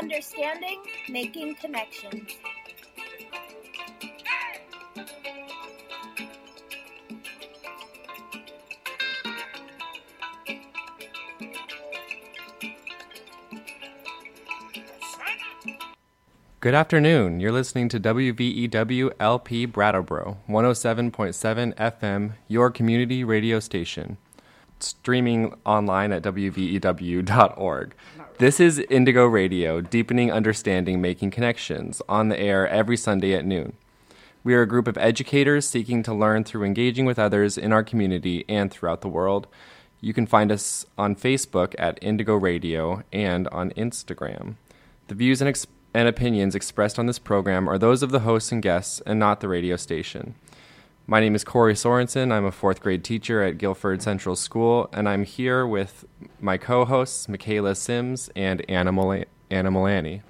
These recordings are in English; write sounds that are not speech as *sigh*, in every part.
Understanding, making connections. Good afternoon. You're listening to WVEW LP Brattleboro, 107.7 FM, your community radio station. Streaming online at WVEW.org. This is Indigo Radio, deepening understanding, making connections, on the air every Sunday at noon. We are a group of educators seeking to learn through engaging with others in our community and throughout the world. You can find us on Facebook at Indigo Radio and on Instagram. The views and, ex- and opinions expressed on this program are those of the hosts and guests and not the radio station. My name is Corey Sorensen. I'm a fourth grade teacher at Guilford Central School, and I'm here with my co hosts, Michaela Sims and Anna, Mul- Anna.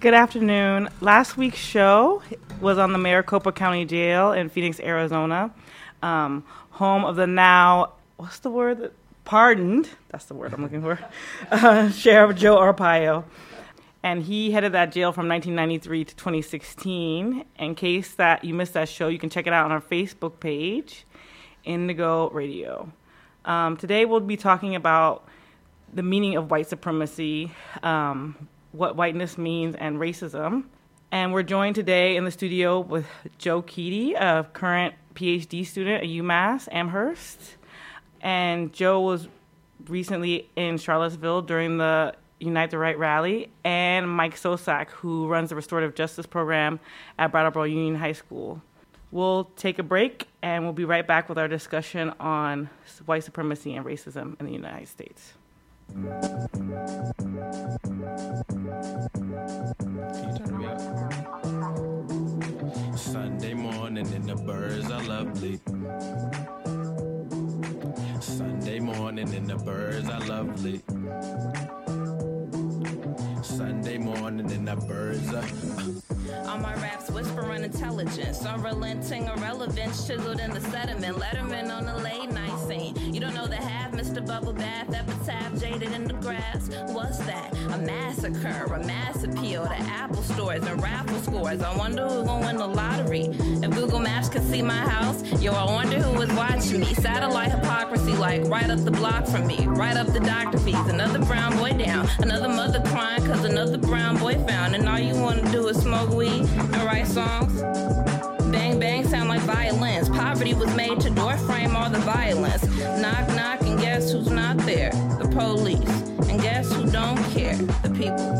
Good afternoon. Last week's show was on the Maricopa County Jail in Phoenix, Arizona, um, home of the now, what's the word? Pardoned, that's the word I'm looking for, *laughs* uh, Sheriff Joe Arpaio. And he headed that jail from 1993 to 2016. In case that you missed that show, you can check it out on our Facebook page, Indigo Radio. Um, today we'll be talking about the meaning of white supremacy, um, what whiteness means, and racism. And we're joined today in the studio with Joe Keaty, a current PhD student at UMass Amherst. And Joe was recently in Charlottesville during the Unite the Right rally, and Mike Sosak, who runs the restorative justice program at Brattleboro Union High School. We'll take a break and we'll be right back with our discussion on white supremacy and racism in the United States. Sunday morning and the birds are lovely. Sunday morning and the birds are lovely. Sunday morning and the birds are. All my raps whispering intelligence, unrelenting irrelevance, chiseled in the sediment. Letterman on the late night scene. You don't know the half, Mr. Bubble Bath, epitaph jaded in the grass. What's that? A massacre, a mass appeal to Apple stores and raffle scores. I wonder who's gonna win the lottery. If Google Maps could see my house, yo, I wonder who was watching me. Satellite hypocrisy, like right up the block from me, right up the doctor fees. Another brown boy down, another mother crying cause another brown boy found. And all you wanna do is smoke weed and write songs. Bang bang sound like violence. Poverty was made to door frame all the violence. Knock knock and guess who's not there? The police. And guess who don't care? The people.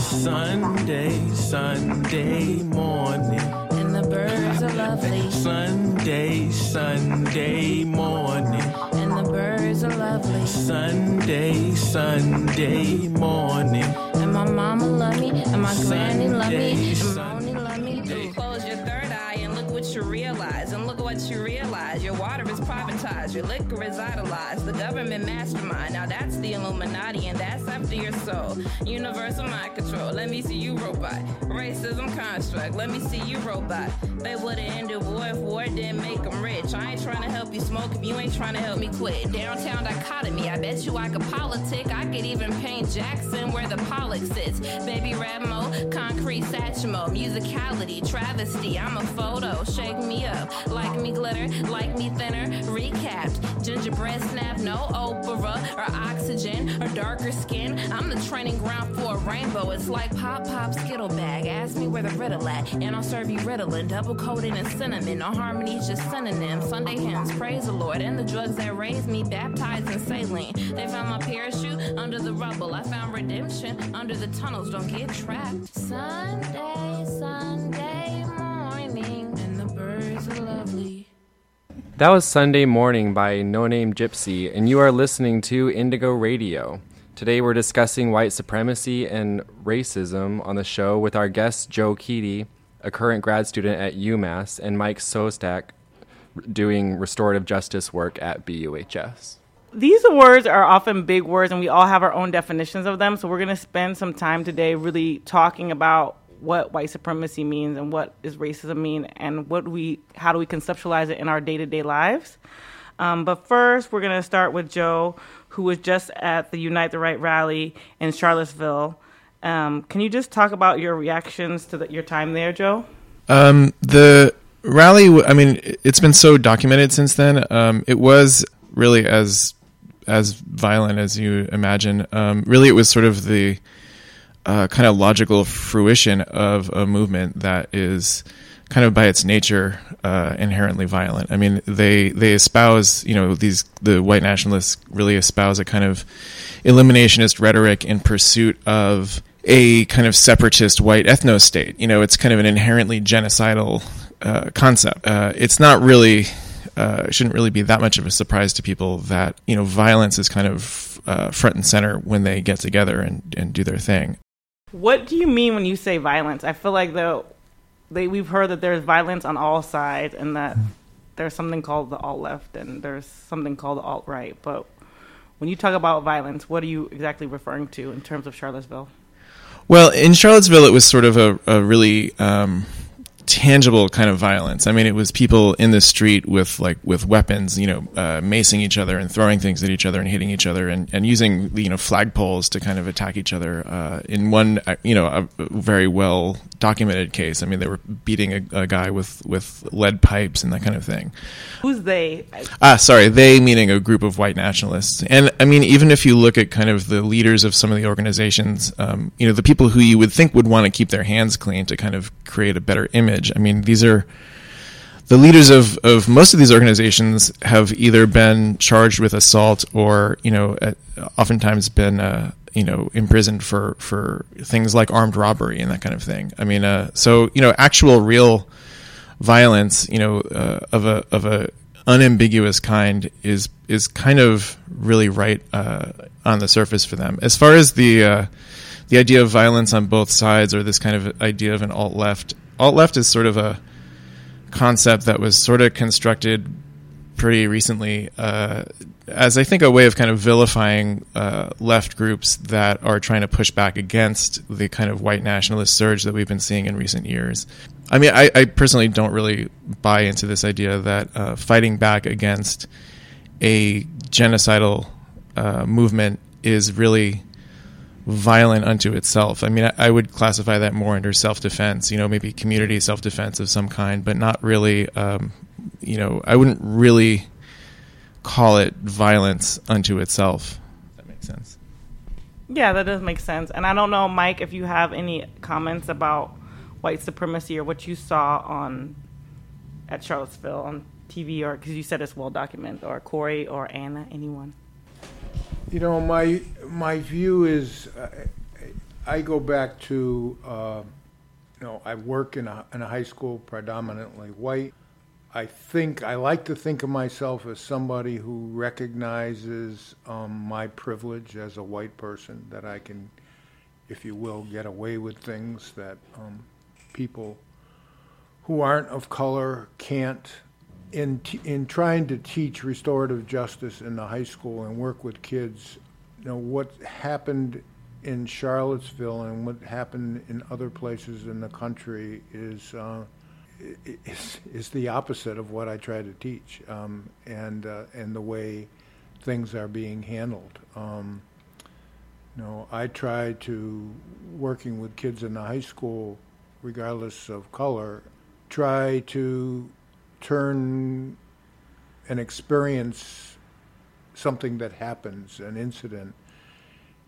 Sunday, Sunday morning. And the birds are lovely. Sunday, Sunday morning. And the birds are lovely. Sunday, Sunday morning. My mama love me. And my granny love me. And Sunday, love me liquor is idolized. The government mastermind. Now that's the Illuminati and that's after your soul. Universal mind control. Let me see you, robot. Racism construct. Let me see you, robot. They would've ended war if war didn't make them rich. I ain't trying to help you smoke if you ain't trying to help me quit. Downtown dichotomy. I bet you I could politic. I could even paint Jackson where the Pollock sits. Baby Radmo, concrete Satchmo, musicality, travesty. I'm a photo. Shake me up. Like me glitter, like me thinner. Gingerbread snap, no opera or oxygen or darker skin. I'm the training ground for a rainbow. It's like pop pop skittle bag. Ask me where the riddle at, and I'll serve you Ritalin, double coated in cinnamon. No harmonies, just synonyms. Sunday hymns, praise the Lord, and the drugs that raised me, baptized in saline. They found my parachute under the rubble. I found redemption under the tunnels. Don't get trapped. Sunday, Sunday morning, and the birds are lovely. That was Sunday Morning by Noname Gypsy, and you are listening to Indigo Radio. Today we're discussing white supremacy and racism on the show with our guest Joe Keaty, a current grad student at UMass, and Mike Sostak, doing restorative justice work at BUHS. These words are often big words, and we all have our own definitions of them. So we're going to spend some time today really talking about what white supremacy means and what does racism mean, and what we how do we conceptualize it in our day to day lives. Um, but first, we're going to start with Joe, who was just at the Unite the Right rally in Charlottesville. Um, can you just talk about your reactions to the, your time there, Joe? Um, the rally, i mean, it's been so documented since then. Um, it was really as as violent as you imagine. Um, really, it was sort of the uh, kind of logical fruition of a movement that is kind of by its nature uh, inherently violent. I mean, they they espouse, you know, these the white nationalists really espouse a kind of eliminationist rhetoric in pursuit of a kind of separatist white ethno state. You know, it's kind of an inherently genocidal uh, concept. Uh, it's not really. Uh, shouldn't really be that much of a surprise to people that you know violence is kind of uh, front and center when they get together and, and do their thing. What do you mean when you say violence? I feel like though they we've heard that there's violence on all sides and that there's something called the alt left and there's something called the alt right. But when you talk about violence, what are you exactly referring to in terms of Charlottesville? Well, in Charlottesville, it was sort of a, a really um, tangible kind of violence. I mean, it was people in the street with like with weapons, you know, uh, macing each other and throwing things at each other and hitting each other and, and using you know flagpoles to kind of attack each other. Uh, in one, uh, you know, a very well documented case. I mean, they were beating a, a guy with with lead pipes and that kind of thing. Who's they? Ah, sorry, they meaning a group of white nationalists. And I mean, even if you look at kind of the leaders of some of the organizations, um, you know, the people who you would think would want to keep their hands clean to kind of create a better image. I mean, these are the leaders of, of most of these organizations have either been charged with assault or, you know, oftentimes been, uh, you know, imprisoned for, for things like armed robbery and that kind of thing. I mean, uh, so, you know, actual real violence, you know, uh, of a, of a unambiguous kind is, is kind of really right, uh, on the surface for them. As far as the, uh, the idea of violence on both sides or this kind of idea of an alt left, alt left is sort of a, concept that was sort of constructed pretty recently uh, as I think a way of kind of vilifying uh, left groups that are trying to push back against the kind of white nationalist surge that we've been seeing in recent years. I mean, I, I personally don't really buy into this idea that uh, fighting back against a genocidal uh, movement is really violent unto itself. I mean, I, I would classify that more under self defense, you know, maybe community self defense of some kind, but not really, um, you know, I wouldn't really call it violence unto itself. That makes sense. Yeah, that does make sense. And I don't know, Mike, if you have any comments about white supremacy or what you saw on at Charlottesville on TV, or because you said it's well documented, or Corey or Anna, anyone. You know, my my view is, I go back to, uh, you know, I work in a, in a high school predominantly white. I think I like to think of myself as somebody who recognizes um, my privilege as a white person that I can, if you will, get away with things that um, people who aren't of color can't in in trying to teach restorative justice in the high school and work with kids, you know what happened in Charlottesville and what happened in other places in the country is uh, is is the opposite of what I try to teach, um, and uh, and the way things are being handled. Um, you know, I try to working with kids in the high school, regardless of color, try to turn an experience, something that happens, an incident,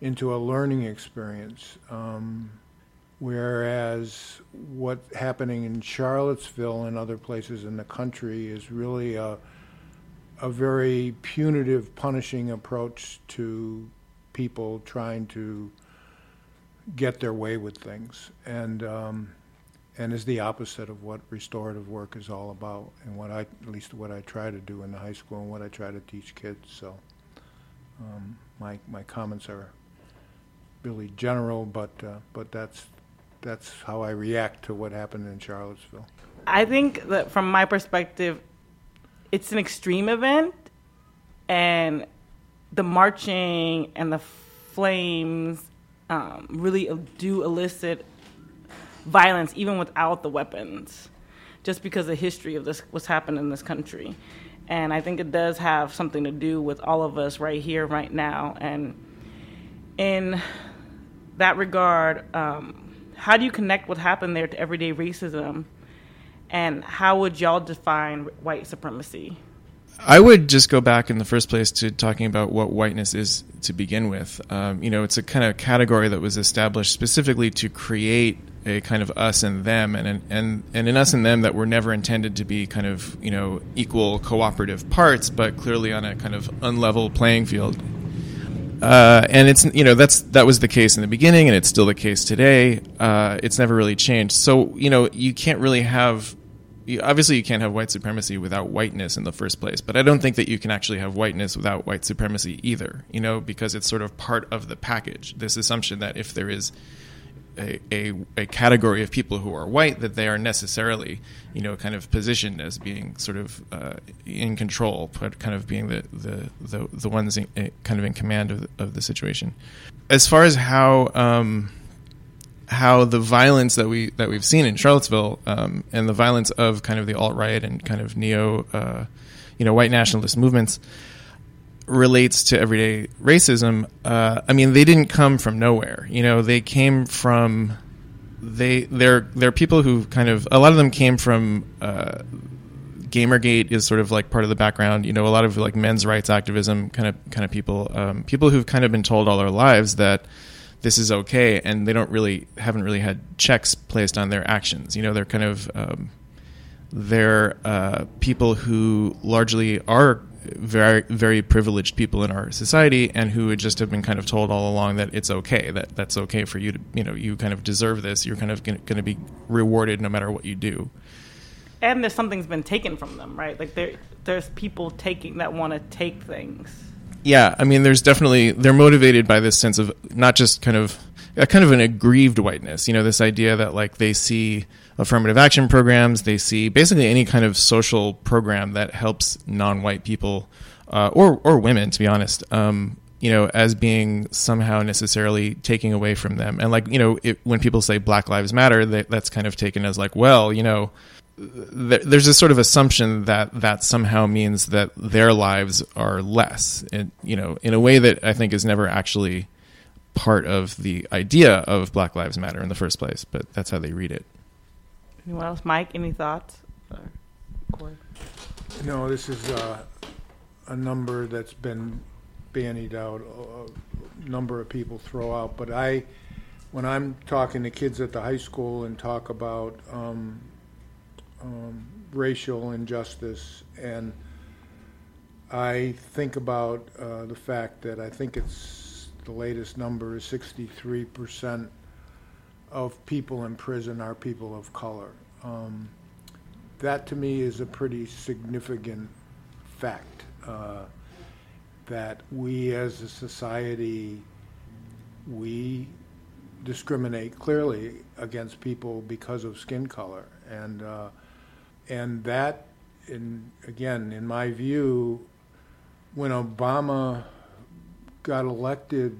into a learning experience. Um, whereas what's happening in Charlottesville and other places in the country is really a, a very punitive, punishing approach to people trying to get their way with things. And um, and is the opposite of what restorative work is all about, and what I, at least what I try to do in the high school, and what I try to teach kids. So, um, my my comments are really general, but uh, but that's that's how I react to what happened in Charlottesville. I think that from my perspective, it's an extreme event, and the marching and the flames um, really do elicit violence even without the weapons, just because of the history of this what's happened in this country. And I think it does have something to do with all of us right here, right now. And in that regard, um, how do you connect what happened there to everyday racism? And how would y'all define white supremacy? I would just go back in the first place to talking about what whiteness is to begin with. Um, you know, it's a kind of category that was established specifically to create a kind of us and them, and and and in us and them that were never intended to be kind of you know equal cooperative parts, but clearly on a kind of unlevel playing field. Uh, and it's you know that's that was the case in the beginning, and it's still the case today. Uh, it's never really changed. So you know you can't really have you, obviously you can't have white supremacy without whiteness in the first place but i don't think that you can actually have whiteness without white supremacy either you know because it's sort of part of the package this assumption that if there is a, a, a, category of people who are white that they are necessarily, you know, kind of positioned as being sort of uh, in control, but kind of being the the the, the ones in, uh, kind of in command of the, of the situation. As far as how um, how the violence that we that we've seen in Charlottesville um, and the violence of kind of the alt right and kind of neo, uh, you know, white nationalist movements relates to everyday racism. Uh, I mean, they didn't come from nowhere. You know, they came from they they're they're people who kind of a lot of them came from. Uh, Gamergate is sort of like part of the background. You know, a lot of like men's rights activism kind of kind of people, um, people who've kind of been told all their lives that this is okay, and they don't really haven't really had checks placed on their actions. You know, they're kind of um, they're uh, people who largely are very very privileged people in our society and who would just have been kind of told all along that it's okay that that's okay for you to you know you kind of deserve this. You're kind of going to be rewarded no matter what you do. And there's something's been taken from them right? Like there there's people taking that want to take things. Yeah, I mean, there's definitely they're motivated by this sense of not just kind of a kind of an aggrieved whiteness. You know, this idea that like they see affirmative action programs, they see basically any kind of social program that helps non-white people uh, or or women, to be honest. Um, you know, as being somehow necessarily taking away from them, and like you know, it, when people say Black Lives Matter, that, that's kind of taken as like, well, you know, there's a sort of assumption that that somehow means that their lives are less, and you know, in a way that I think is never actually part of the idea of Black Lives Matter in the first place. But that's how they read it. Anyone else, Mike? Any thoughts? No, this is uh, a number that's been bandied out. A number of people throw out, but I, when I'm talking to kids at the high school and talk about um, um, racial injustice, and I think about uh, the fact that I think it's the latest number is 63% of people in prison are people of color. Um, that to me is a pretty significant fact uh, that we as a society we discriminate clearly against people because of skin color and uh, and that, in again, in my view, when Obama got elected,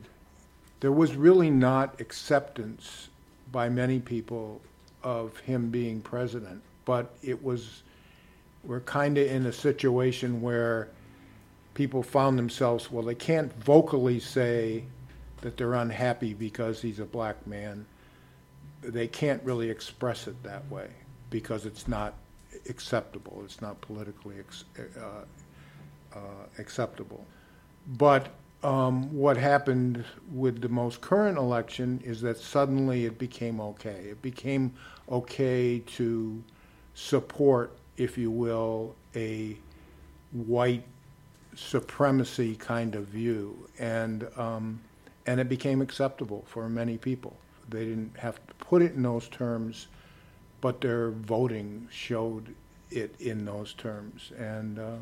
there was really not acceptance by many people of him being president. But it was, we're kind of in a situation where people found themselves, well, they can't vocally say that they're unhappy because he's a black man. They can't really express it that way because it's not acceptable. It's not politically ex- uh, uh, acceptable. But um, what happened with the most current election is that suddenly it became okay. It became okay to support, if you will, a white supremacy kind of view, and um, and it became acceptable for many people. They didn't have to put it in those terms but their voting showed it in those terms, and uh,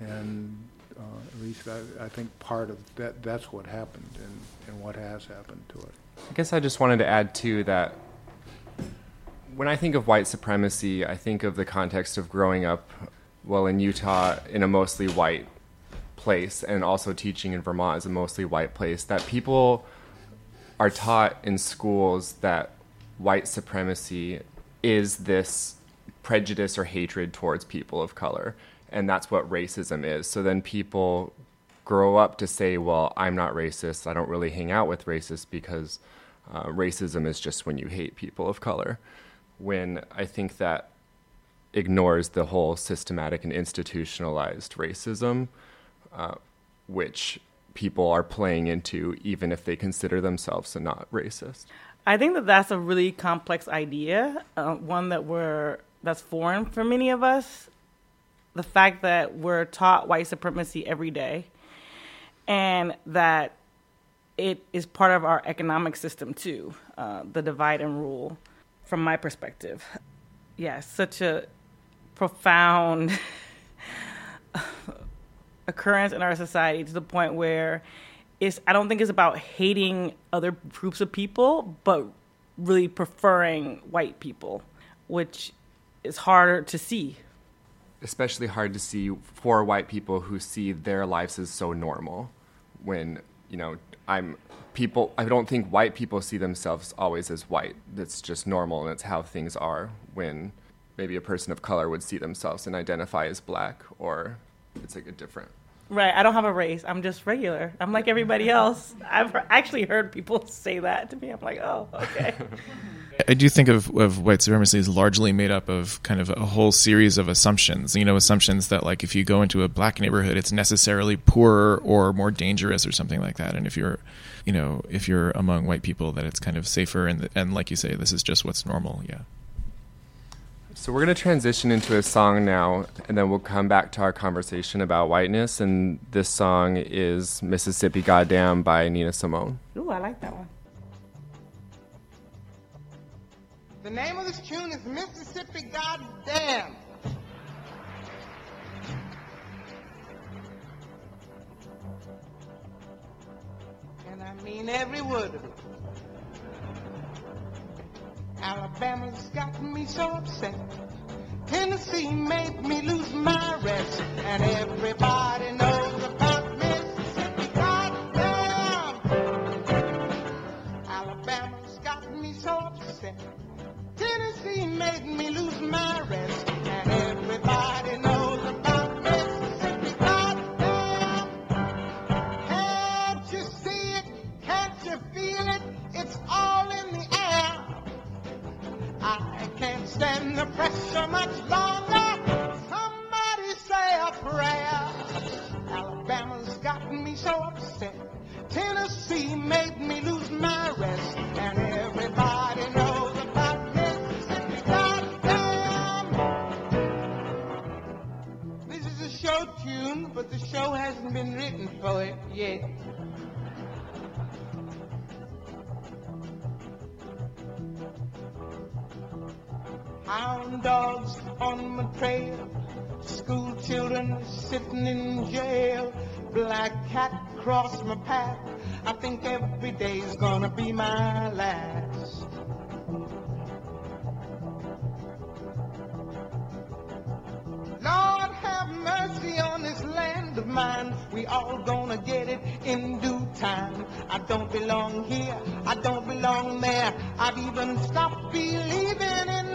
and uh, at least I, I, think part of that that's what happened and, and what has happened to it. I guess I just wanted to add too that when I think of white supremacy, I think of the context of growing up, well, in Utah in a mostly white place, and also teaching in Vermont as a mostly white place. That people are taught in schools that white supremacy is this prejudice or hatred towards people of color. And that's what racism is. So then people grow up to say, well, I'm not racist. I don't really hang out with racists because uh, racism is just when you hate people of color. When I think that ignores the whole systematic and institutionalized racism, uh, which people are playing into, even if they consider themselves not racist. I think that that's a really complex idea, uh, one that we're that's foreign for many of us. The fact that we're taught white supremacy every day, and that it is part of our economic system too, uh, the divide and rule. From my perspective, yes, such a profound *laughs* occurrence in our society to the point where it's I don't think it's about hating other groups of people, but really preferring white people, which is harder to see. Especially hard to see for white people who see their lives as so normal. When, you know, I'm people I don't think white people see themselves always as white. That's just normal and it's how things are when maybe a person of color would see themselves and identify as black or it's like a different Right. I don't have a race. I'm just regular. I'm like everybody else. I've actually heard people *laughs* say that to me. I'm like, oh, okay. I do think of, of white supremacy as largely made up of kind of a whole series of assumptions. You know, assumptions that like if you go into a black neighborhood, it's necessarily poorer or more dangerous or something like that. And if you're, you know, if you're among white people, that it's kind of safer. And and like you say, this is just what's normal. Yeah. So we're going to transition into a song now, and then we'll come back to our conversation about whiteness. And this song is Mississippi Goddam by Nina Simone. Ooh, I like that one. The name of this tune is Mississippi Goddam. And I mean every word of it. Alabama's got me so upset. Tennessee made me lose my rest. And everybody knows Dogs on my trail, school children sitting in jail, black cat cross my path. I think every day's gonna be my last. Lord have mercy on this land of mine. We all gonna get it in due time. I don't belong here, I don't belong there. I've even stopped believing in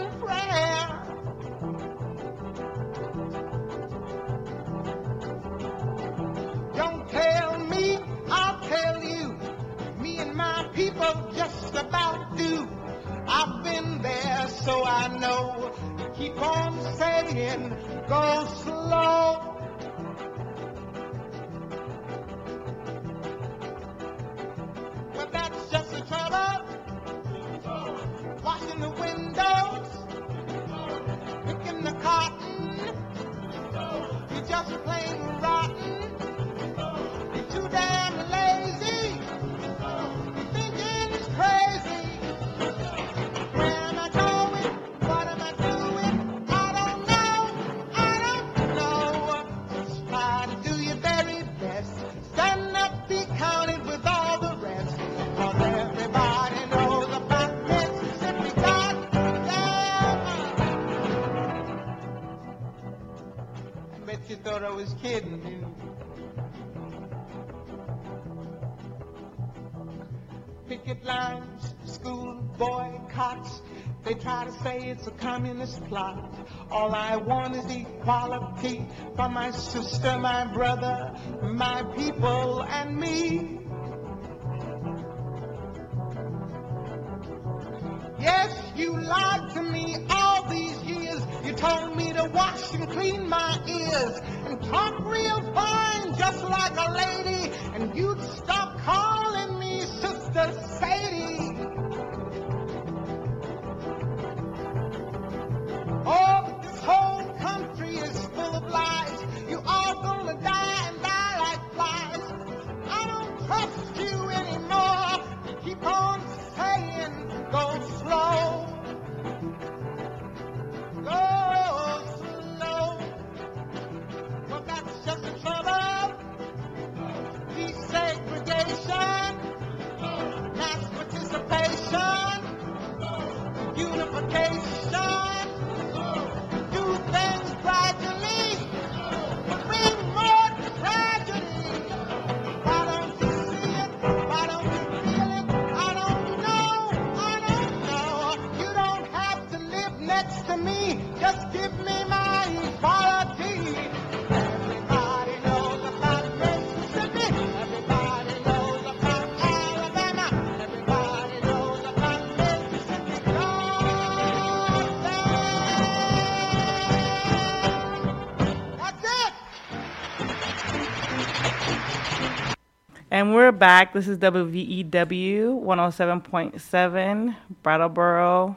Don't tell me, I'll tell you. Me and my people just about do. I've been there, so I know. Keep on saying, go slow. Picket lines, school boycotts. They try to say it's a communist plot. All I want is equality for my sister, my brother, my people, and me. Yes, you lied to me all these years. You told me to wash and clean my ears and talk real fine, just like a lady. And you'd stop calling me Sister Sadie. Oh, this whole country is full of lies. And we're back. This is WVEW 107.7 Brattleboro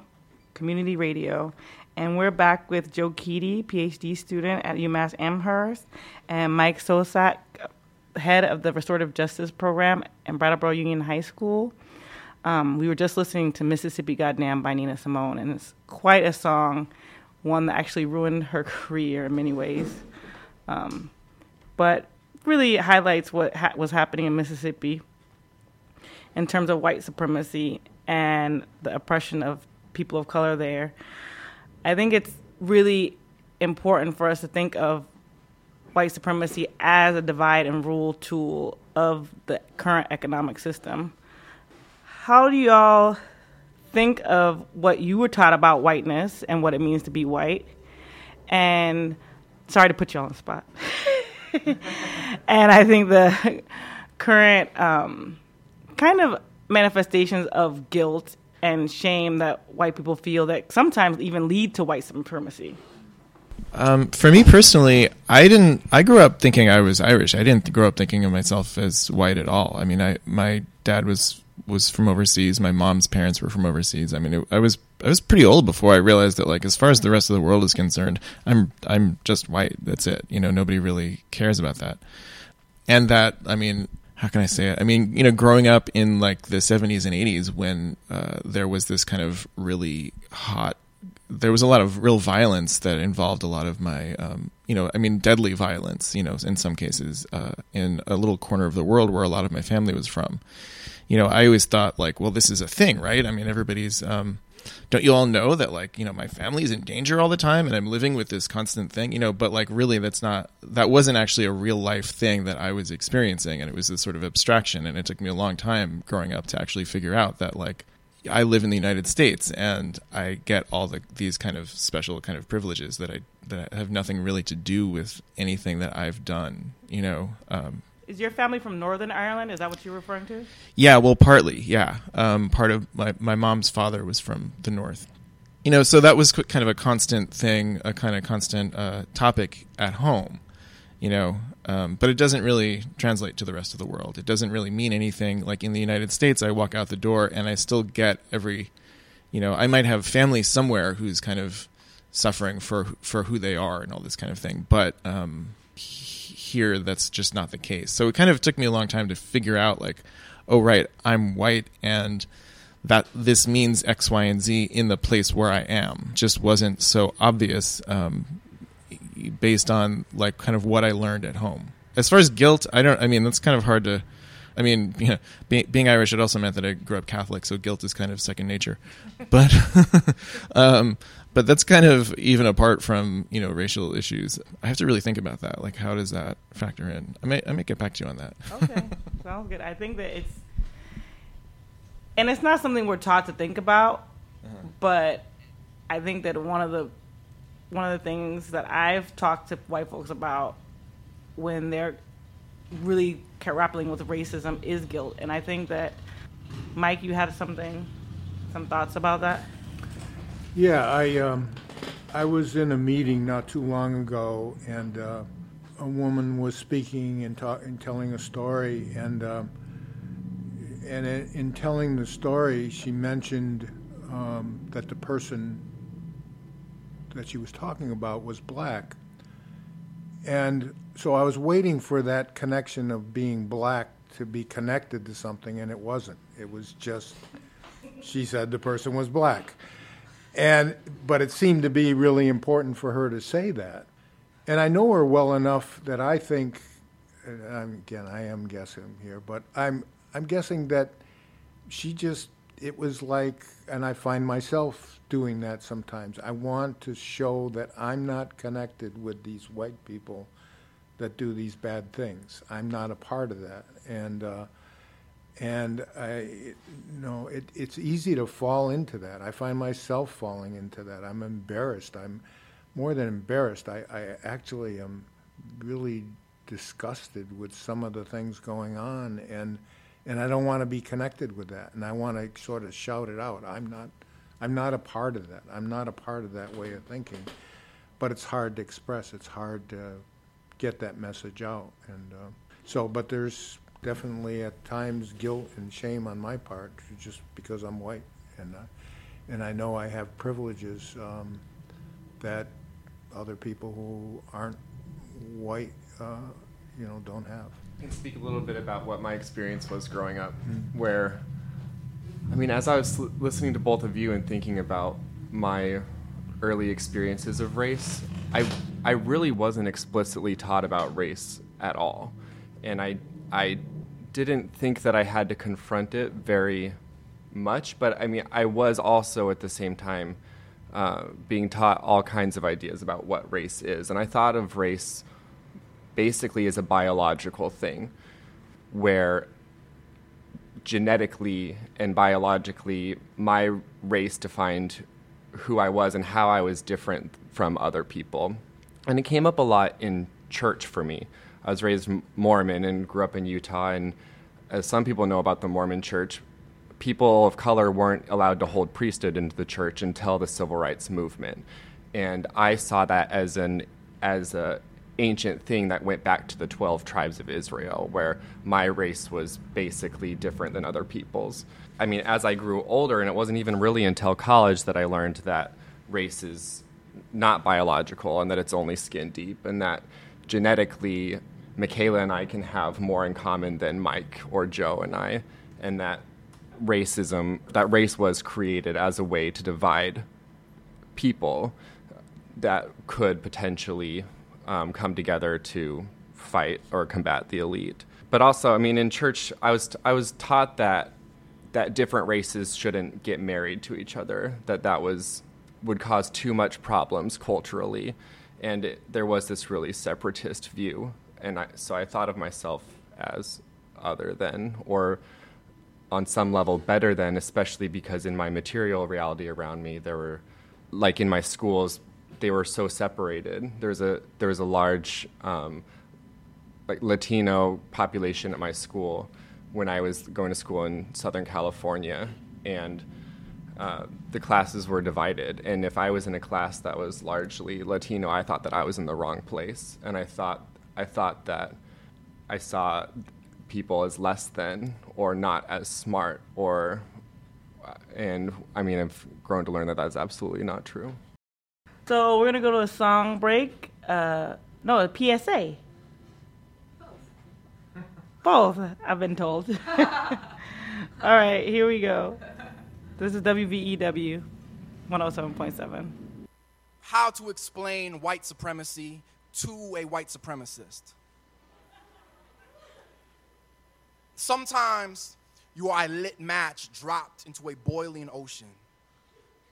Community Radio. And we're back with Joe Keaty, PhD student at UMass Amherst, and Mike Sosak, head of the Restorative Justice Program at Brattleboro Union High School. Um, we were just listening to Mississippi Goddam by Nina Simone, and it's quite a song, one that actually ruined her *laughs* career in many ways. Um, but really highlights what ha- was happening in Mississippi in terms of white supremacy and the oppression of people of color there. I think it's really important for us to think of white supremacy as a divide and rule tool of the current economic system. How do y'all think of what you were taught about whiteness and what it means to be white? And sorry to put you on the spot. *laughs* *laughs* and I think the current um, kind of manifestations of guilt and shame that white people feel that sometimes even lead to white supremacy. Um, for me personally, I didn't. I grew up thinking I was Irish. I didn't grow up thinking of myself as white at all. I mean, I my dad was was from overseas. My mom's parents were from overseas. I mean, it, I was I was pretty old before I realized that, like, as far as the rest of the world is concerned, I'm I'm just white. That's it. You know, nobody really cares about that. And that, I mean, how can I say it? I mean, you know, growing up in like the 70s and 80s when uh, there was this kind of really hot there was a lot of real violence that involved a lot of my, um, you know, I mean, deadly violence, you know, in some cases, uh, in a little corner of the world where a lot of my family was from. You know, I always thought like, well, this is a thing, right? I mean, everybody's, um, don't you all know that like, you know, my family is in danger all the time and I'm living with this constant thing, you know, but like really that's not, that wasn't actually a real life thing that I was experiencing. And it was this sort of abstraction. And it took me a long time growing up to actually figure out that like, I live in the United States and I get all the these kind of special kind of privileges that I that have nothing really to do with anything that I've done. You know. Um, Is your family from Northern Ireland? Is that what you're referring to? yeah, well, partly, yeah. Um, part of my my mom's father was from the north. You know, so that was kind of a constant thing, a kind of constant uh, topic at home. You know, um, but it doesn't really translate to the rest of the world. It doesn't really mean anything. Like in the United States, I walk out the door and I still get every, you know, I might have family somewhere who's kind of suffering for for who they are and all this kind of thing. But um, here, that's just not the case. So it kind of took me a long time to figure out, like, oh right, I'm white and that this means X, Y, and Z in the place where I am. Just wasn't so obvious. Um, based on like kind of what I learned at home. As far as guilt, I don't. I mean, that's kind of hard to. I mean, you know, being, being Irish, it also meant that I grew up Catholic, so guilt is kind of second nature. But, *laughs* um, but that's kind of even apart from you know racial issues. I have to really think about that. Like, how does that factor in? I may I may get back to you on that. Okay, *laughs* sounds good. I think that it's and it's not something we're taught to think about, uh-huh. but I think that one of the one of the things that I've talked to white folks about when they're really grappling with racism is guilt, and I think that Mike, you had something, some thoughts about that. Yeah, I um, I was in a meeting not too long ago, and uh, a woman was speaking and, ta- and telling a story, and um, and in, in telling the story, she mentioned um, that the person that she was talking about was black, and so I was waiting for that connection of being black to be connected to something, and it wasn't. It was just she said the person was black. And but it seemed to be really important for her to say that. And I know her well enough that I think again I am guessing here, but I'm I'm guessing that she just it was like and I find myself doing that sometimes. I want to show that I'm not connected with these white people that do these bad things. I'm not a part of that. And uh, and I, you know, it, it's easy to fall into that. I find myself falling into that. I'm embarrassed. I'm more than embarrassed. I, I actually am really disgusted with some of the things going on, and and I don't want to be connected with that. And I want to sort of shout it out. I'm not. I'm not a part of that. I'm not a part of that way of thinking. But it's hard to express. It's hard to get that message out. And uh, so, but there's definitely at times guilt and shame on my part just because I'm white, and uh, and I know I have privileges um, that other people who aren't white, uh, you know, don't have. I can speak a little bit about what my experience was growing up, where, I mean, as I was l- listening to both of you and thinking about my early experiences of race, I, I really wasn't explicitly taught about race at all. And I, I didn't think that I had to confront it very much, but I mean, I was also at the same time uh, being taught all kinds of ideas about what race is. And I thought of race basically as a biological thing where genetically and biologically my race defined who I was and how I was different from other people. And it came up a lot in church for me. I was raised Mormon and grew up in Utah, and as some people know about the Mormon church, people of color weren't allowed to hold priesthood into the church until the civil rights movement. And I saw that as an as a ancient thing that went back to the 12 tribes of Israel, where my race was basically different than other people's. I mean, as I grew older, and it wasn't even really until college that I learned that race is not biological and that it's only skin deep, and that genetically, Michaela and I can have more in common than Mike or Joe and I, and that racism, that race was created as a way to divide people that could potentially um, come together to fight or combat the elite. But also, I mean, in church, I was I was taught that that different races shouldn't get married to each other. That that was would cause too much problems culturally, and it, there was this really separatist view. And I, so I thought of myself as other than, or on some level better than, especially because in my material reality around me, there were, like in my schools, they were so separated. There was a there was a large um, like Latino population at my school when I was going to school in Southern California, and uh, the classes were divided. And if I was in a class that was largely Latino, I thought that I was in the wrong place, and I thought I thought that I saw people as less than or not as smart or and I mean I've grown to learn that that's absolutely not true. So we're gonna go to a song break. Uh, no, a PSA. Both, Both, I've been told. *laughs* All right, here we go. This is WVEW 107.7. how to explain white supremacy to a white supremacist. Sometimes you are a lit match dropped into a boiling ocean.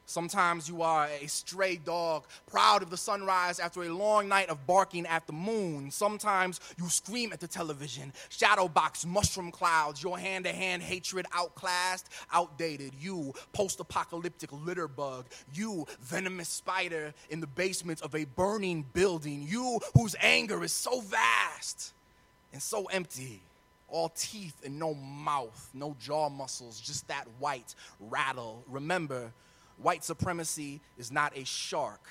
Sometimes you are a stray dog, proud of the sunrise after a long night of barking at the moon. Sometimes you scream at the television, shadowbox mushroom clouds, your hand to hand hatred outclassed, outdated. You, post apocalyptic litter bug. You, venomous spider in the basement of a burning building. You, whose anger is so vast and so empty. All teeth and no mouth, no jaw muscles, just that white rattle. Remember, white supremacy is not a shark,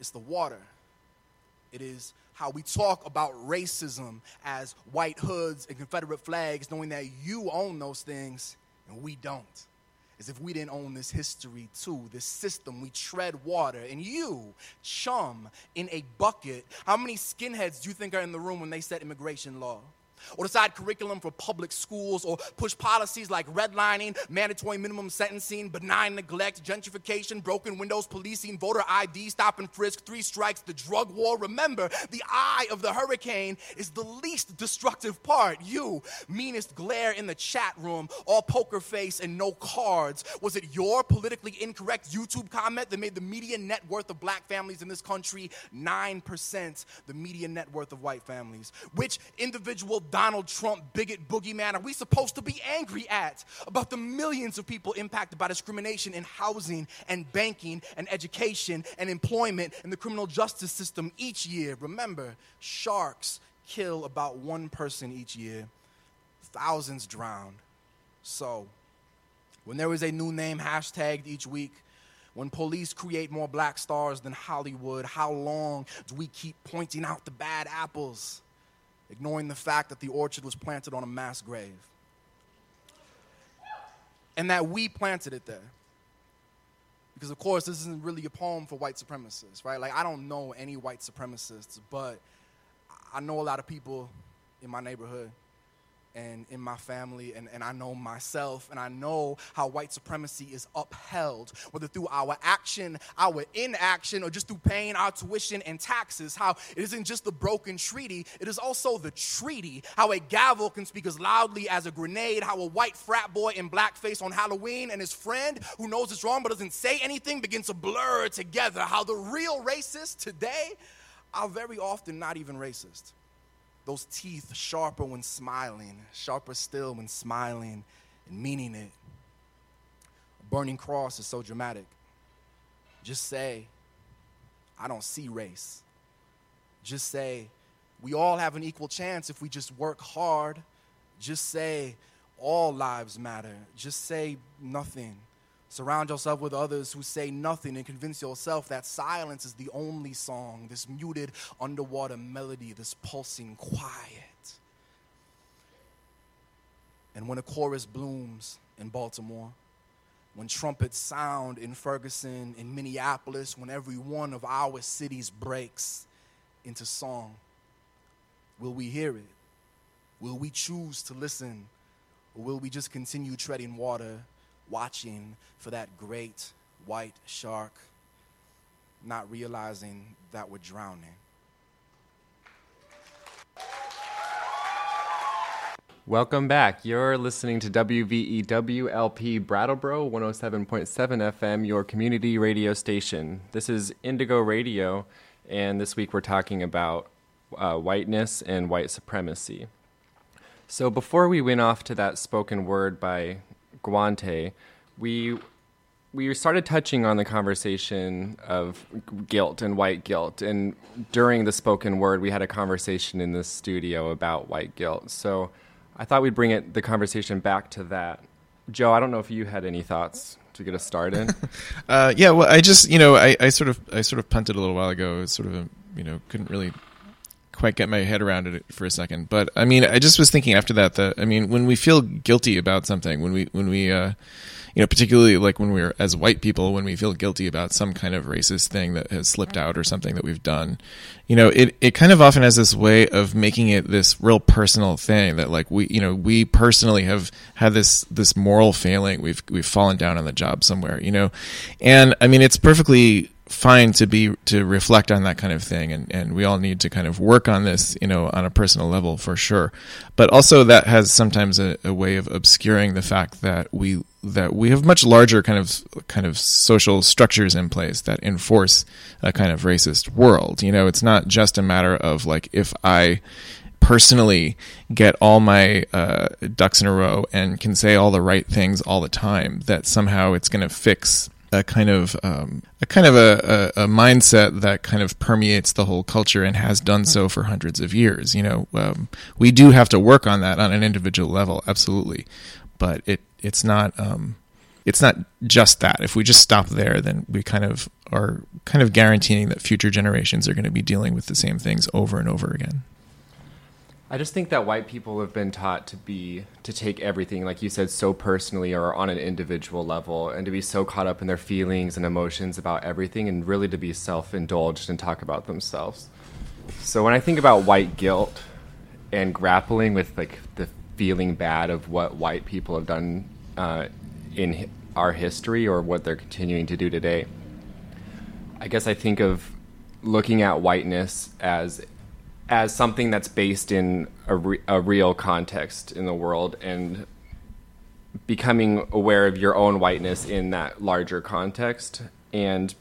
it's the water. It is how we talk about racism as white hoods and Confederate flags, knowing that you own those things and we don't. As if we didn't own this history too, this system. We tread water. And you, chum, in a bucket. How many skinheads do you think are in the room when they set immigration law? Or decide curriculum for public schools, or push policies like redlining, mandatory minimum sentencing, benign neglect, gentrification, broken windows, policing, voter ID, stop and frisk, three strikes, the drug war. Remember, the eye of the hurricane is the least destructive part. You, meanest glare in the chat room, all poker face and no cards. Was it your politically incorrect YouTube comment that made the median net worth of black families in this country 9% the median net worth of white families? Which individual Donald Trump bigot boogeyman are we supposed to be angry at? About the millions of people impacted by discrimination in housing and banking and education and employment and the criminal justice system each year. Remember, sharks kill about one person each year, thousands drown. So, when there is a new name hashtagged each week, when police create more black stars than Hollywood, how long do we keep pointing out the bad apples? Ignoring the fact that the orchard was planted on a mass grave. And that we planted it there. Because, of course, this isn't really a poem for white supremacists, right? Like, I don't know any white supremacists, but I know a lot of people in my neighborhood and in my family, and, and I know myself, and I know how white supremacy is upheld, whether through our action, our inaction, or just through paying our tuition and taxes. How it isn't just the broken treaty, it is also the treaty. How a gavel can speak as loudly as a grenade. How a white frat boy in blackface on Halloween and his friend who knows it's wrong but doesn't say anything begin to blur together. How the real racists today are very often not even racist those teeth sharper when smiling, sharper still when smiling and meaning it. A burning cross is so dramatic. Just say, I don't see race. Just say, we all have an equal chance if we just work hard. Just say, all lives matter. Just say nothing. Surround yourself with others who say nothing and convince yourself that silence is the only song, this muted underwater melody, this pulsing quiet. And when a chorus blooms in Baltimore, when trumpets sound in Ferguson, in Minneapolis, when every one of our cities breaks into song, will we hear it? Will we choose to listen? Or will we just continue treading water watching for that great white shark, not realizing that we're drowning. Welcome back. You're listening to WVEW LP Brattleboro 107.7 FM, your community radio station. This is Indigo Radio, and this week we're talking about uh, whiteness and white supremacy. So before we went off to that spoken word by Guante, we we started touching on the conversation of guilt and white guilt, and during the spoken word, we had a conversation in the studio about white guilt. So I thought we'd bring it the conversation back to that. Joe, I don't know if you had any thoughts to get us started. *laughs* uh, yeah, well, I just you know I, I sort of I sort of punted a little while ago. Sort of you know couldn't really quite get my head around it for a second. But I mean, I just was thinking after that that I mean, when we feel guilty about something, when we when we uh, you know, particularly like when we're as white people, when we feel guilty about some kind of racist thing that has slipped out or something that we've done, you know, it, it kind of often has this way of making it this real personal thing that like we, you know, we personally have had this, this moral failing. We've, we've fallen down on the job somewhere, you know, and I mean, it's perfectly, fine to be to reflect on that kind of thing. And and we all need to kind of work on this you know on a personal level for sure. But also that has sometimes a, a way of obscuring the fact that we that we have much larger kind of kind of social structures in place that enforce a kind of racist world. You know it's not just a matter of like if i personally get all my uh, ducks in a row and can say all the right things all the time that somehow it's going to fix a kind of um, a kind of a, a, a, mindset that kind of permeates the whole culture and has done so for hundreds of years. You know, um, we do have to work on that on an individual level, absolutely, but it it's not um, it's not just that. If we just stop there, then we kind of are kind of guaranteeing that future generations are going to be dealing with the same things over and over again. I just think that white people have been taught to be to take everything, like you said, so personally or on an individual level, and to be so caught up in their feelings and emotions about everything, and really to be self-indulged and talk about themselves. So when I think about white guilt and grappling with like the feeling bad of what white people have done uh, in our history or what they're continuing to do today, I guess I think of looking at whiteness as as something that's based in a, re- a real context in the world and becoming aware of your own whiteness in that larger context and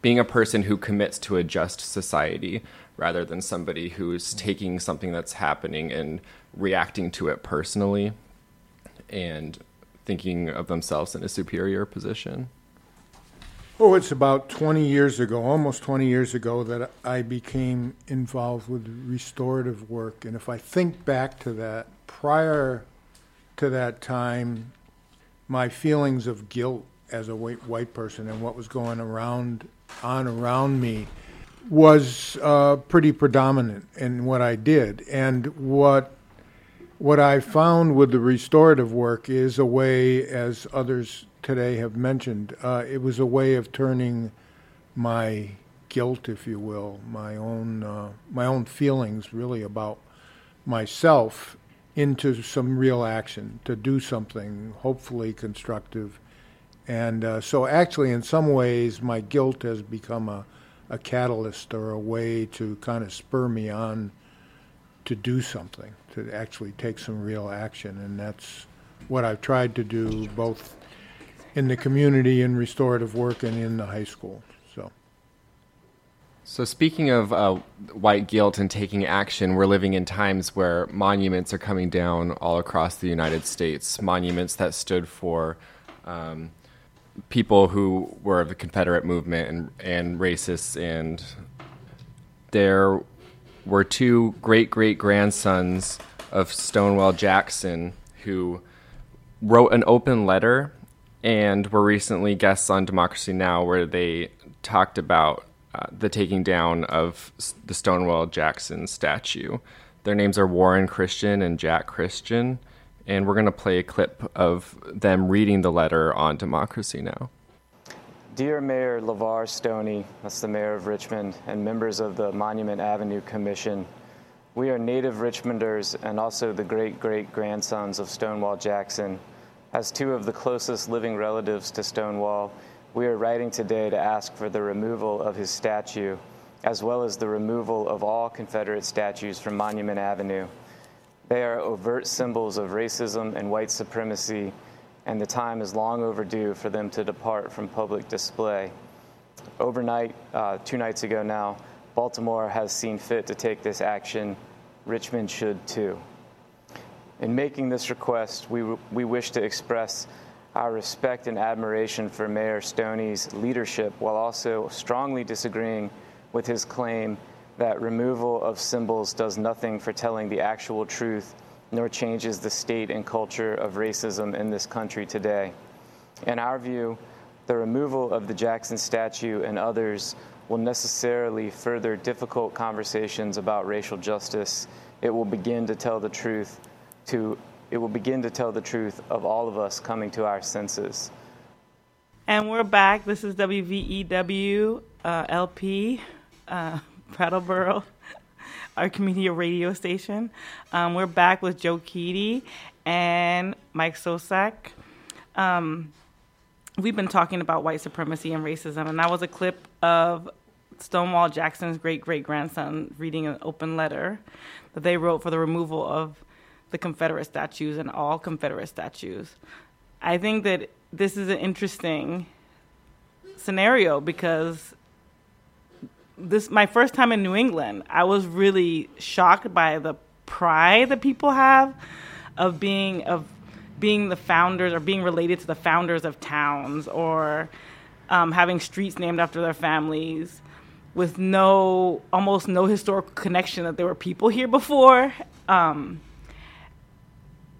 being a person who commits to a just society rather than somebody who's taking something that's happening and reacting to it personally and thinking of themselves in a superior position. Oh, it's about 20 years ago, almost 20 years ago, that I became involved with restorative work. And if I think back to that, prior to that time, my feelings of guilt as a white, white person and what was going around on around me was uh, pretty predominant in what I did. And what what I found with the restorative work is a way, as others today have mentioned, uh, it was a way of turning my guilt, if you will, my own uh, my own feelings, really about myself, into some real action to do something, hopefully constructive. And uh, so, actually, in some ways, my guilt has become a, a catalyst or a way to kind of spur me on to do something, to actually take some real action. And that's what I've tried to do both in the community in restorative work and in the high school. So. So, speaking of uh, white guilt and taking action, we're living in times where monuments are coming down all across the United States. Monuments that stood for um, people who were of the Confederate movement and, and racists. And there were two great great grandsons of Stonewall Jackson who wrote an open letter and were recently guests on Democracy Now, where they talked about uh, the taking down of the Stonewall Jackson statue. Their names are Warren Christian and Jack Christian, and we're going to play a clip of them reading the letter on Democracy Now. Dear Mayor LeVar Stoney, that's the mayor of Richmond, and members of the Monument Avenue Commission, we are native Richmonders and also the great great grandsons of Stonewall Jackson. As two of the closest living relatives to Stonewall, we are writing today to ask for the removal of his statue, as well as the removal of all Confederate statues from Monument Avenue. They are overt symbols of racism and white supremacy, and the time is long overdue for them to depart from public display. Overnight, uh, two nights ago now, Baltimore has seen fit to take this action. Richmond should too. In making this request, we, we wish to express our respect and admiration for Mayor Stoney's leadership while also strongly disagreeing with his claim that removal of symbols does nothing for telling the actual truth nor changes the state and culture of racism in this country today. In our view, the removal of the Jackson statue and others will necessarily further difficult conversations about racial justice. It will begin to tell the truth to it will begin to tell the truth of all of us coming to our senses. And we're back. This is WVEW uh, LP, uh, our community radio station. Um, we're back with Joe Keaty and Mike Sosak. Um, we've been talking about white supremacy and racism, and that was a clip of Stonewall Jackson's great great grandson reading an open letter that they wrote for the removal of the Confederate statues and all Confederate statues. I think that this is an interesting scenario because this my first time in New England, I was really shocked by the pride that people have of being of being the founders or being related to the founders of towns or um, having streets named after their families with no almost no historical connection that there were people here before. Um,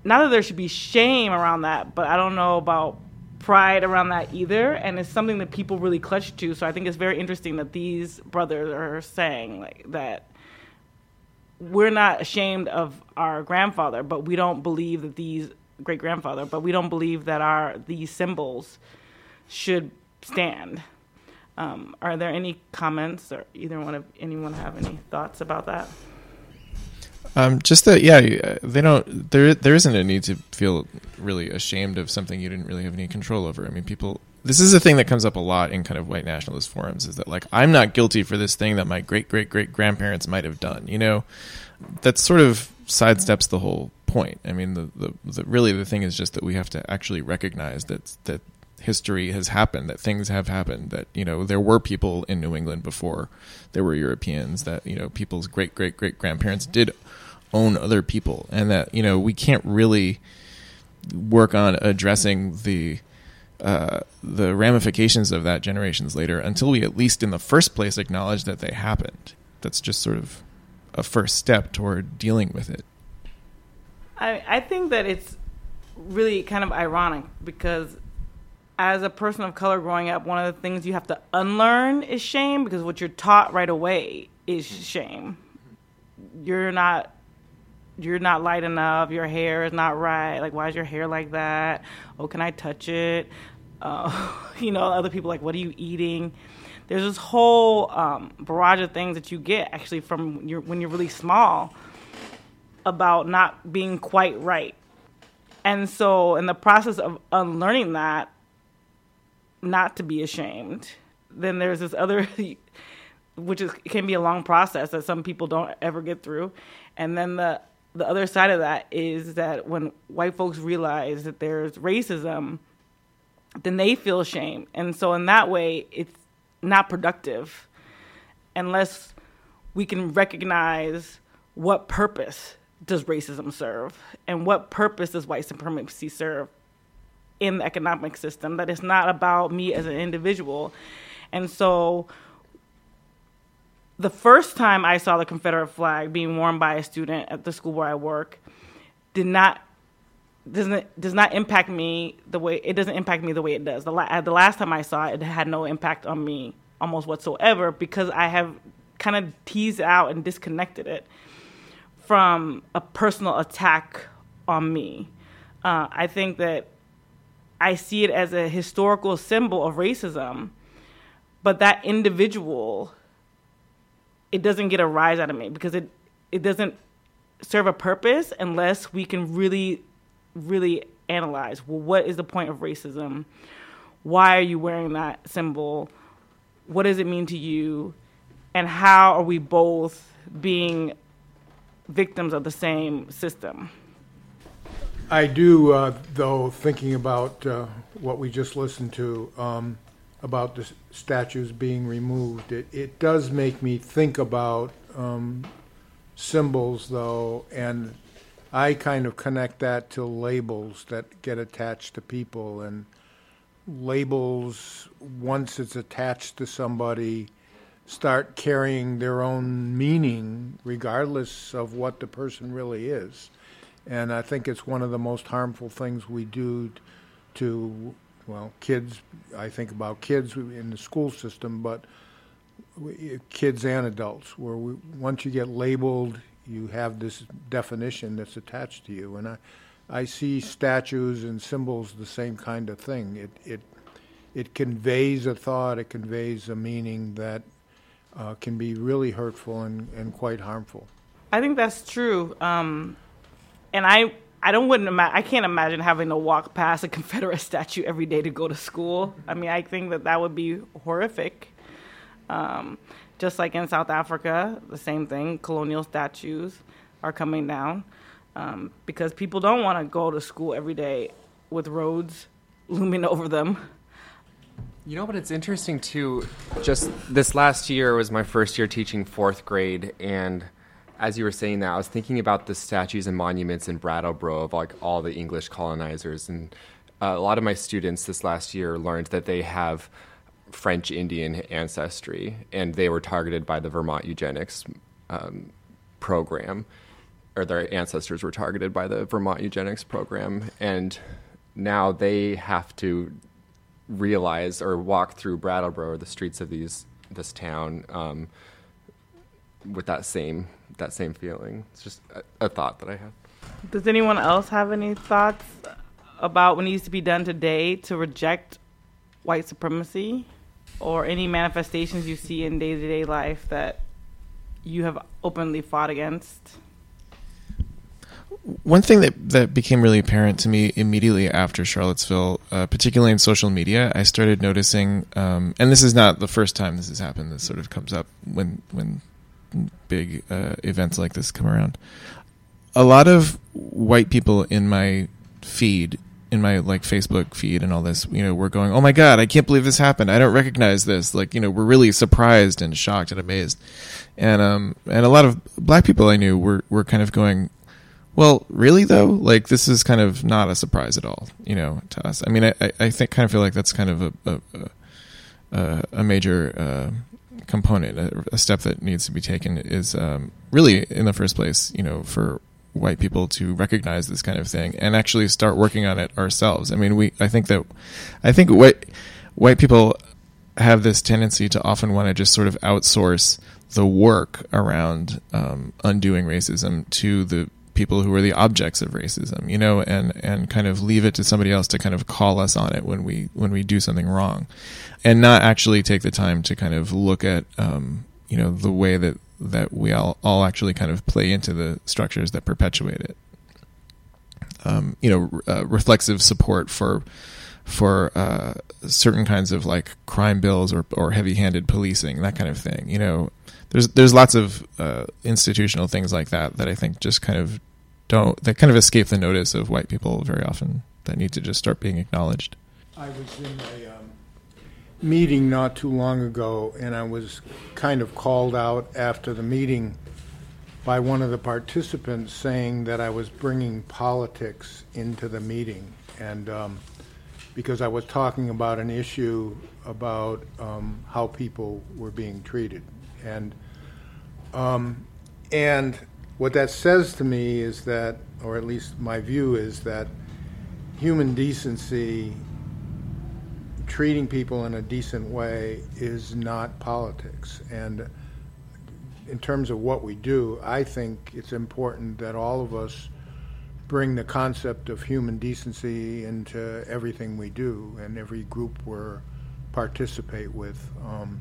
not that there should be shame around that, but I don't know about pride around that either, and it's something that people really clutch to. So I think it's very interesting that these brothers are saying like that we're not ashamed of our grandfather, but we don't believe that these great grandfather, but we don't believe that our these symbols should stand. Um, are there any comments, or either one of anyone have any thoughts about that? Um, just that, yeah, uh, they don't. There, there isn't a need to feel really ashamed of something you didn't really have any control over. I mean, people. This is a thing that comes up a lot in kind of white nationalist forums. Is that like I'm not guilty for this thing that my great great great grandparents might have done. You know, that sort of sidesteps the whole point. I mean, the, the, the really the thing is just that we have to actually recognize that that history has happened, that things have happened, that you know there were people in New England before there were Europeans, that you know people's great great great grandparents did own other people, and that you know we can't really work on addressing the uh, the ramifications of that generations later until we at least in the first place acknowledge that they happened. That's just sort of a first step toward dealing with it. I, I think that it's really kind of ironic because as a person of color growing up, one of the things you have to unlearn is shame because what you're taught right away is shame. You're not you're not light enough, your hair is not right. Like, why is your hair like that? Oh, can I touch it? Uh, *laughs* you know, other people like, what are you eating? There's this whole um, barrage of things that you get actually from your, when you're really small about not being quite right. And so, in the process of unlearning that, not to be ashamed, then there's this other, *laughs* which is can be a long process that some people don't ever get through, and then the the other side of that is that when white folks realize that there's racism, then they feel shame. And so, in that way, it's not productive unless we can recognize what purpose does racism serve and what purpose does white supremacy serve in the economic system that it's not about me as an individual and so the first time I saw the Confederate flag being worn by a student at the school where I work did not doesn't does not impact me the way it doesn't impact me the way it does. The la- the last time I saw it, it had no impact on me almost whatsoever because I have kind of teased out and disconnected it from a personal attack on me. Uh, I think that I see it as a historical symbol of racism, but that individual it doesn't get a rise out of me because it it doesn't serve a purpose unless we can really really analyze well what is the point of racism? Why are you wearing that symbol? What does it mean to you? And how are we both being victims of the same system? I do, uh, though, thinking about uh, what we just listened to, um, about the statues being removed, it, it does make me think about um, symbols, though, and I kind of connect that to labels that get attached to people, and labels, once it's attached to somebody, start carrying their own meaning, regardless of what the person really is. And I think it's one of the most harmful things we do to, well, kids. I think about kids in the school system, but kids and adults, where we, once you get labeled, you have this definition that's attached to you. And I, I see statues and symbols the same kind of thing. It, it, it conveys a thought, it conveys a meaning that uh, can be really hurtful and, and quite harmful. I think that's true. Um, and I I don't wouldn't ima- I can't imagine having to walk past a *laughs* Confederate statue every day to go to school. I mean, I think that that would be horrific. Um, just like in South Africa, the same thing. Colonial statues are coming down um, because people don't want to go to school every day with roads looming over them. You know, but it's interesting too. Just this last year was my first year teaching fourth grade, and as you were saying that, I was thinking about the statues and monuments in Brattleboro of like all the English colonizers, and uh, a lot of my students this last year learned that they have French Indian ancestry, and they were targeted by the Vermont eugenics um, program, or their ancestors were targeted by the Vermont eugenics program, and now they have to realize or walk through Brattleboro, the streets of these this town, um, with that same that same feeling. It's just a, a thought that I have. Does anyone else have any thoughts about what needs to be done today to reject white supremacy or any manifestations you see in day to day life that you have openly fought against? One thing that, that became really apparent to me immediately after Charlottesville, uh, particularly in social media, I started noticing, um, and this is not the first time this has happened. This sort of comes up when when big uh, events like this come around. A lot of white people in my feed, in my like Facebook feed and all this, you know, we're going, "Oh my god, I can't believe this happened. I don't recognize this." Like, you know, we're really surprised and shocked and amazed. And um and a lot of black people I knew were were kind of going, well, really though, like this is kind of not a surprise at all, you know, to us. I mean, I, I think kind of feel like that's kind of a a, a, major uh, component, a, a, step that needs to be taken is um, really in the first place, you know, for white people to recognize this kind of thing and actually start working on it ourselves. I mean, we I think that I think white white people have this tendency to often want to just sort of outsource the work around um, undoing racism to the people who are the objects of racism, you know, and and kind of leave it to somebody else to kind of call us on it when we when we do something wrong, and not actually take the time to kind of look at um, you know the way that that we all all actually kind of play into the structures that perpetuate it. Um, you know, uh, reflexive support for for uh, certain kinds of like crime bills or or heavy handed policing, that kind of thing. You know, there's there's lots of uh, institutional things like that that I think just kind of don't that kind of escape the notice of white people very often that need to just start being acknowledged. I was in a um, meeting not too long ago, and I was kind of called out after the meeting by one of the participants saying that I was bringing politics into the meeting, and um, because I was talking about an issue about um, how people were being treated, and um, and what that says to me is that, or at least my view is that human decency, treating people in a decent way, is not politics. And in terms of what we do, I think it's important that all of us bring the concept of human decency into everything we do and every group we participate with. Um,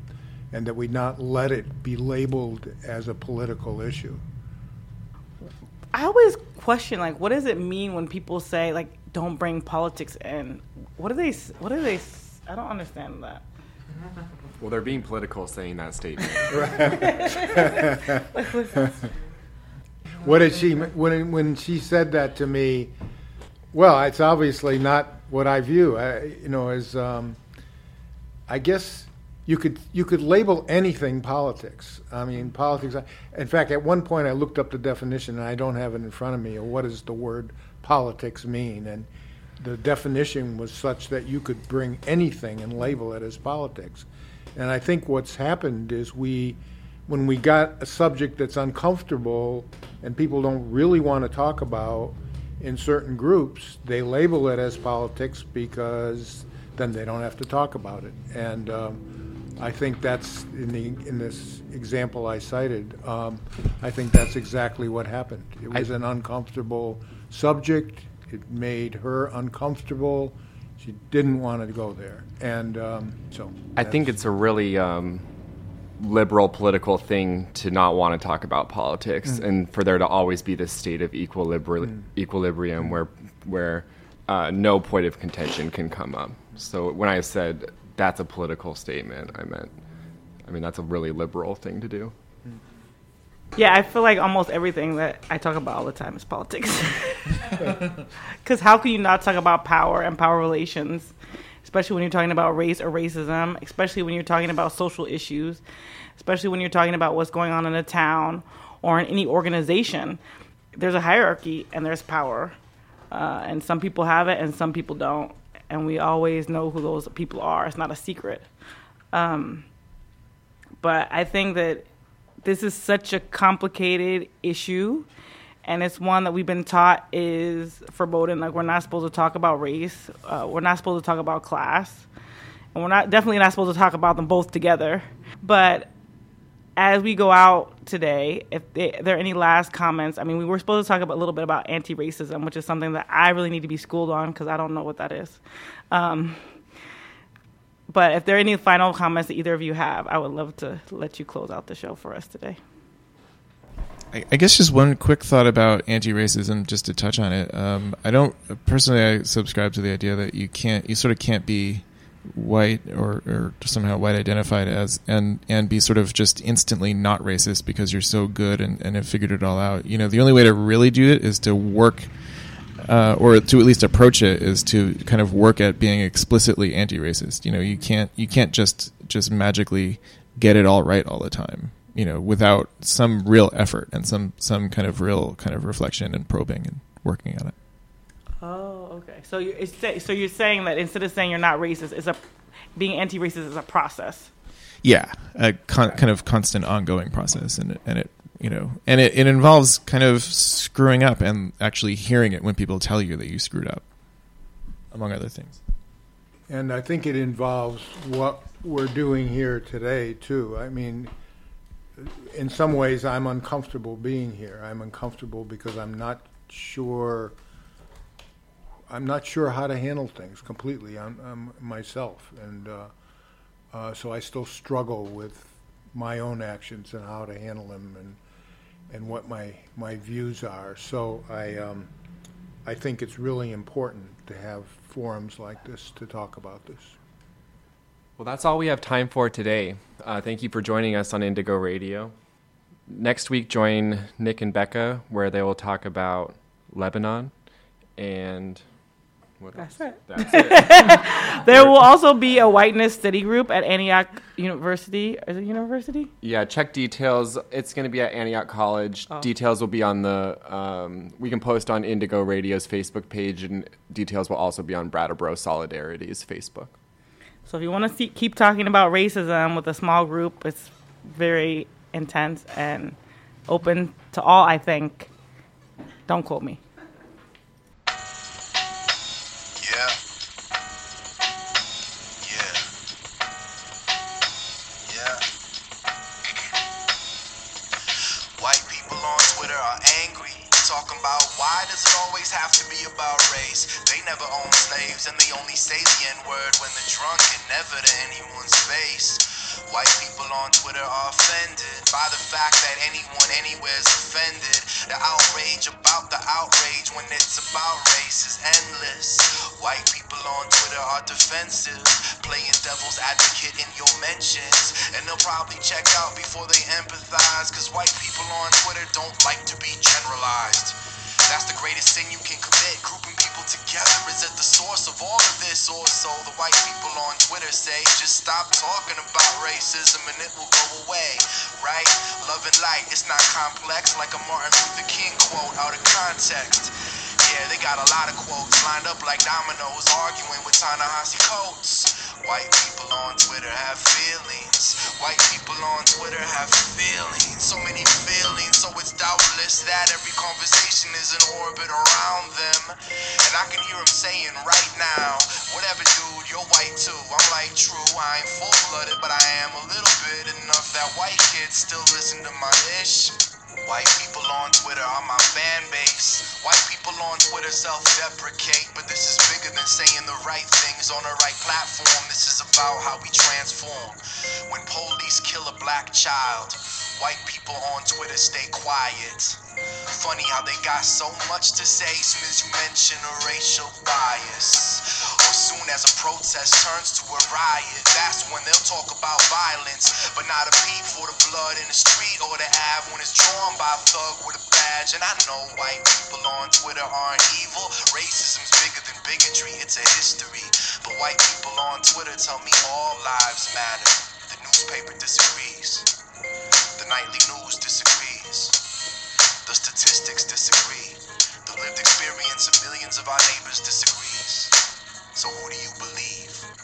and that we not let it be labeled as a political issue. I always question like what does it mean when people say like don't bring politics in? What do they what do they I don't understand that. Well, they're being political saying that statement. *laughs* *laughs* what did she when when she said that to me? Well, it's obviously not what I view. I, you know, as um, I guess you could you could label anything politics. I mean, politics. In fact, at one point I looked up the definition, and I don't have it in front of me. Or what does the word politics mean? And the definition was such that you could bring anything and label it as politics. And I think what's happened is we, when we got a subject that's uncomfortable and people don't really want to talk about in certain groups, they label it as politics because then they don't have to talk about it. And um, I think that's in the in this example I cited. Um, I think that's exactly what happened. It was an uncomfortable subject. It made her uncomfortable. She didn't want to go there, and um, so I think it's a really um, liberal political thing to not want to talk about politics Mm. and for there to always be this state of equilibri- equilibrium where where uh, no point of contention can come up. So when I said that's a political statement, I meant I mean that's a really liberal thing to do. Yeah, I feel like almost everything that I talk about all the time is politics. *laughs* Because how can you not talk about power and power relations, especially when you're talking about race or racism, especially when you're talking about social issues, especially when you're talking about what's going on in a town or in any organization? There's a hierarchy and there's power. Uh, and some people have it and some people don't. And we always know who those people are. It's not a secret. Um, but I think that this is such a complicated issue and it's one that we've been taught is forbidden like we're not supposed to talk about race uh, we're not supposed to talk about class and we're not definitely not supposed to talk about them both together but as we go out today if there are any last comments i mean we were supposed to talk about, a little bit about anti-racism which is something that i really need to be schooled on because i don't know what that is um, but if there are any final comments that either of you have i would love to let you close out the show for us today I, I guess just one quick thought about anti-racism, just to touch on it. Um, I don't personally. I subscribe to the idea that you can't, you sort of can't be white or, or somehow white identified as and and be sort of just instantly not racist because you're so good and, and have figured it all out. You know, the only way to really do it is to work. Uh, or to at least approach it is to kind of work at being explicitly anti-racist. You know, you can't you can't just just magically get it all right all the time you know, without some real effort and some some kind of real kind of reflection and probing and working on it. Oh, okay. So you it's, say- so you're saying that instead of saying you're not racist, it's a being anti-racist is a process. Yeah, a con- kind of constant ongoing process, and it, and it you know, and it, it involves kind of screwing up and actually hearing it when people tell you that you screwed up, among other things. And I think it involves what we're doing here today, too. I mean, in some ways, I'm uncomfortable being here. I'm uncomfortable because I'm not sure. I'm not sure how to handle things completely I'm, I'm myself, and uh, uh, so I still struggle with my own actions and how to handle them, and and what my my views are. So I um, I think it's really important to have forums like this to talk about this. Well, that's all we have time for today. Uh, thank you for joining us on Indigo Radio. Next week, join Nick and Becca, where they will talk about Lebanon and what That's else? it. That's it. *laughs* There will also be a whiteness study group at Antioch University. Is it university? Yeah, check details. It's going to be at Antioch College. Oh. Details will be on the. Um, we can post on Indigo Radio's Facebook page, and details will also be on Brattleboro Solidarity's Facebook. So if you want to see, keep talking about racism with a small group, it's very intense and open to all. I think. Don't quote me. Fact that anyone anywhere is offended. The outrage about the outrage when it's about race is endless. White people on Twitter are defensive, playing devil's advocate in your mentions. And they'll probably check out before they empathize, cause white people on Twitter don't like to be generalized. That's the greatest sin you can commit. Grouping people together is at the source of all of this. Or so the white people on Twitter say. Just stop talking about racism and it will go away. Right? Love and light, it's not complex like a Martin Luther King quote out of context. Yeah, they got a lot of quotes lined up like dominoes, arguing with Ta-Nehisi Coates. White people on Twitter have feelings. White people on Twitter have feelings. So many feelings, so it's doubtless that every conversation is in orbit around them. And I can hear them saying right now, whatever, dude, you're white too. I'm like, true, I ain't full blooded, but I am a little bit enough that white kids still listen to my ish. White people on Twitter are my fan base. White people on Twitter self deprecate, but this is bigger than saying the right things on the right platform. This is about how we transform. When police kill a black child, white people on Twitter stay quiet. Funny how they got so much to say soon as you mention a racial bias. Soon as a protest turns to a riot, that's when they'll talk about violence. But not a peep for the blood in the street or the Ave when it's drawn by a thug with a badge. And I know white people on Twitter aren't evil. Racism's bigger than bigotry, it's a history. But white people on Twitter tell me all lives matter. The newspaper disagrees. The nightly news disagrees. The statistics disagree. The lived experience of millions of our neighbors disagrees. So who do you believe?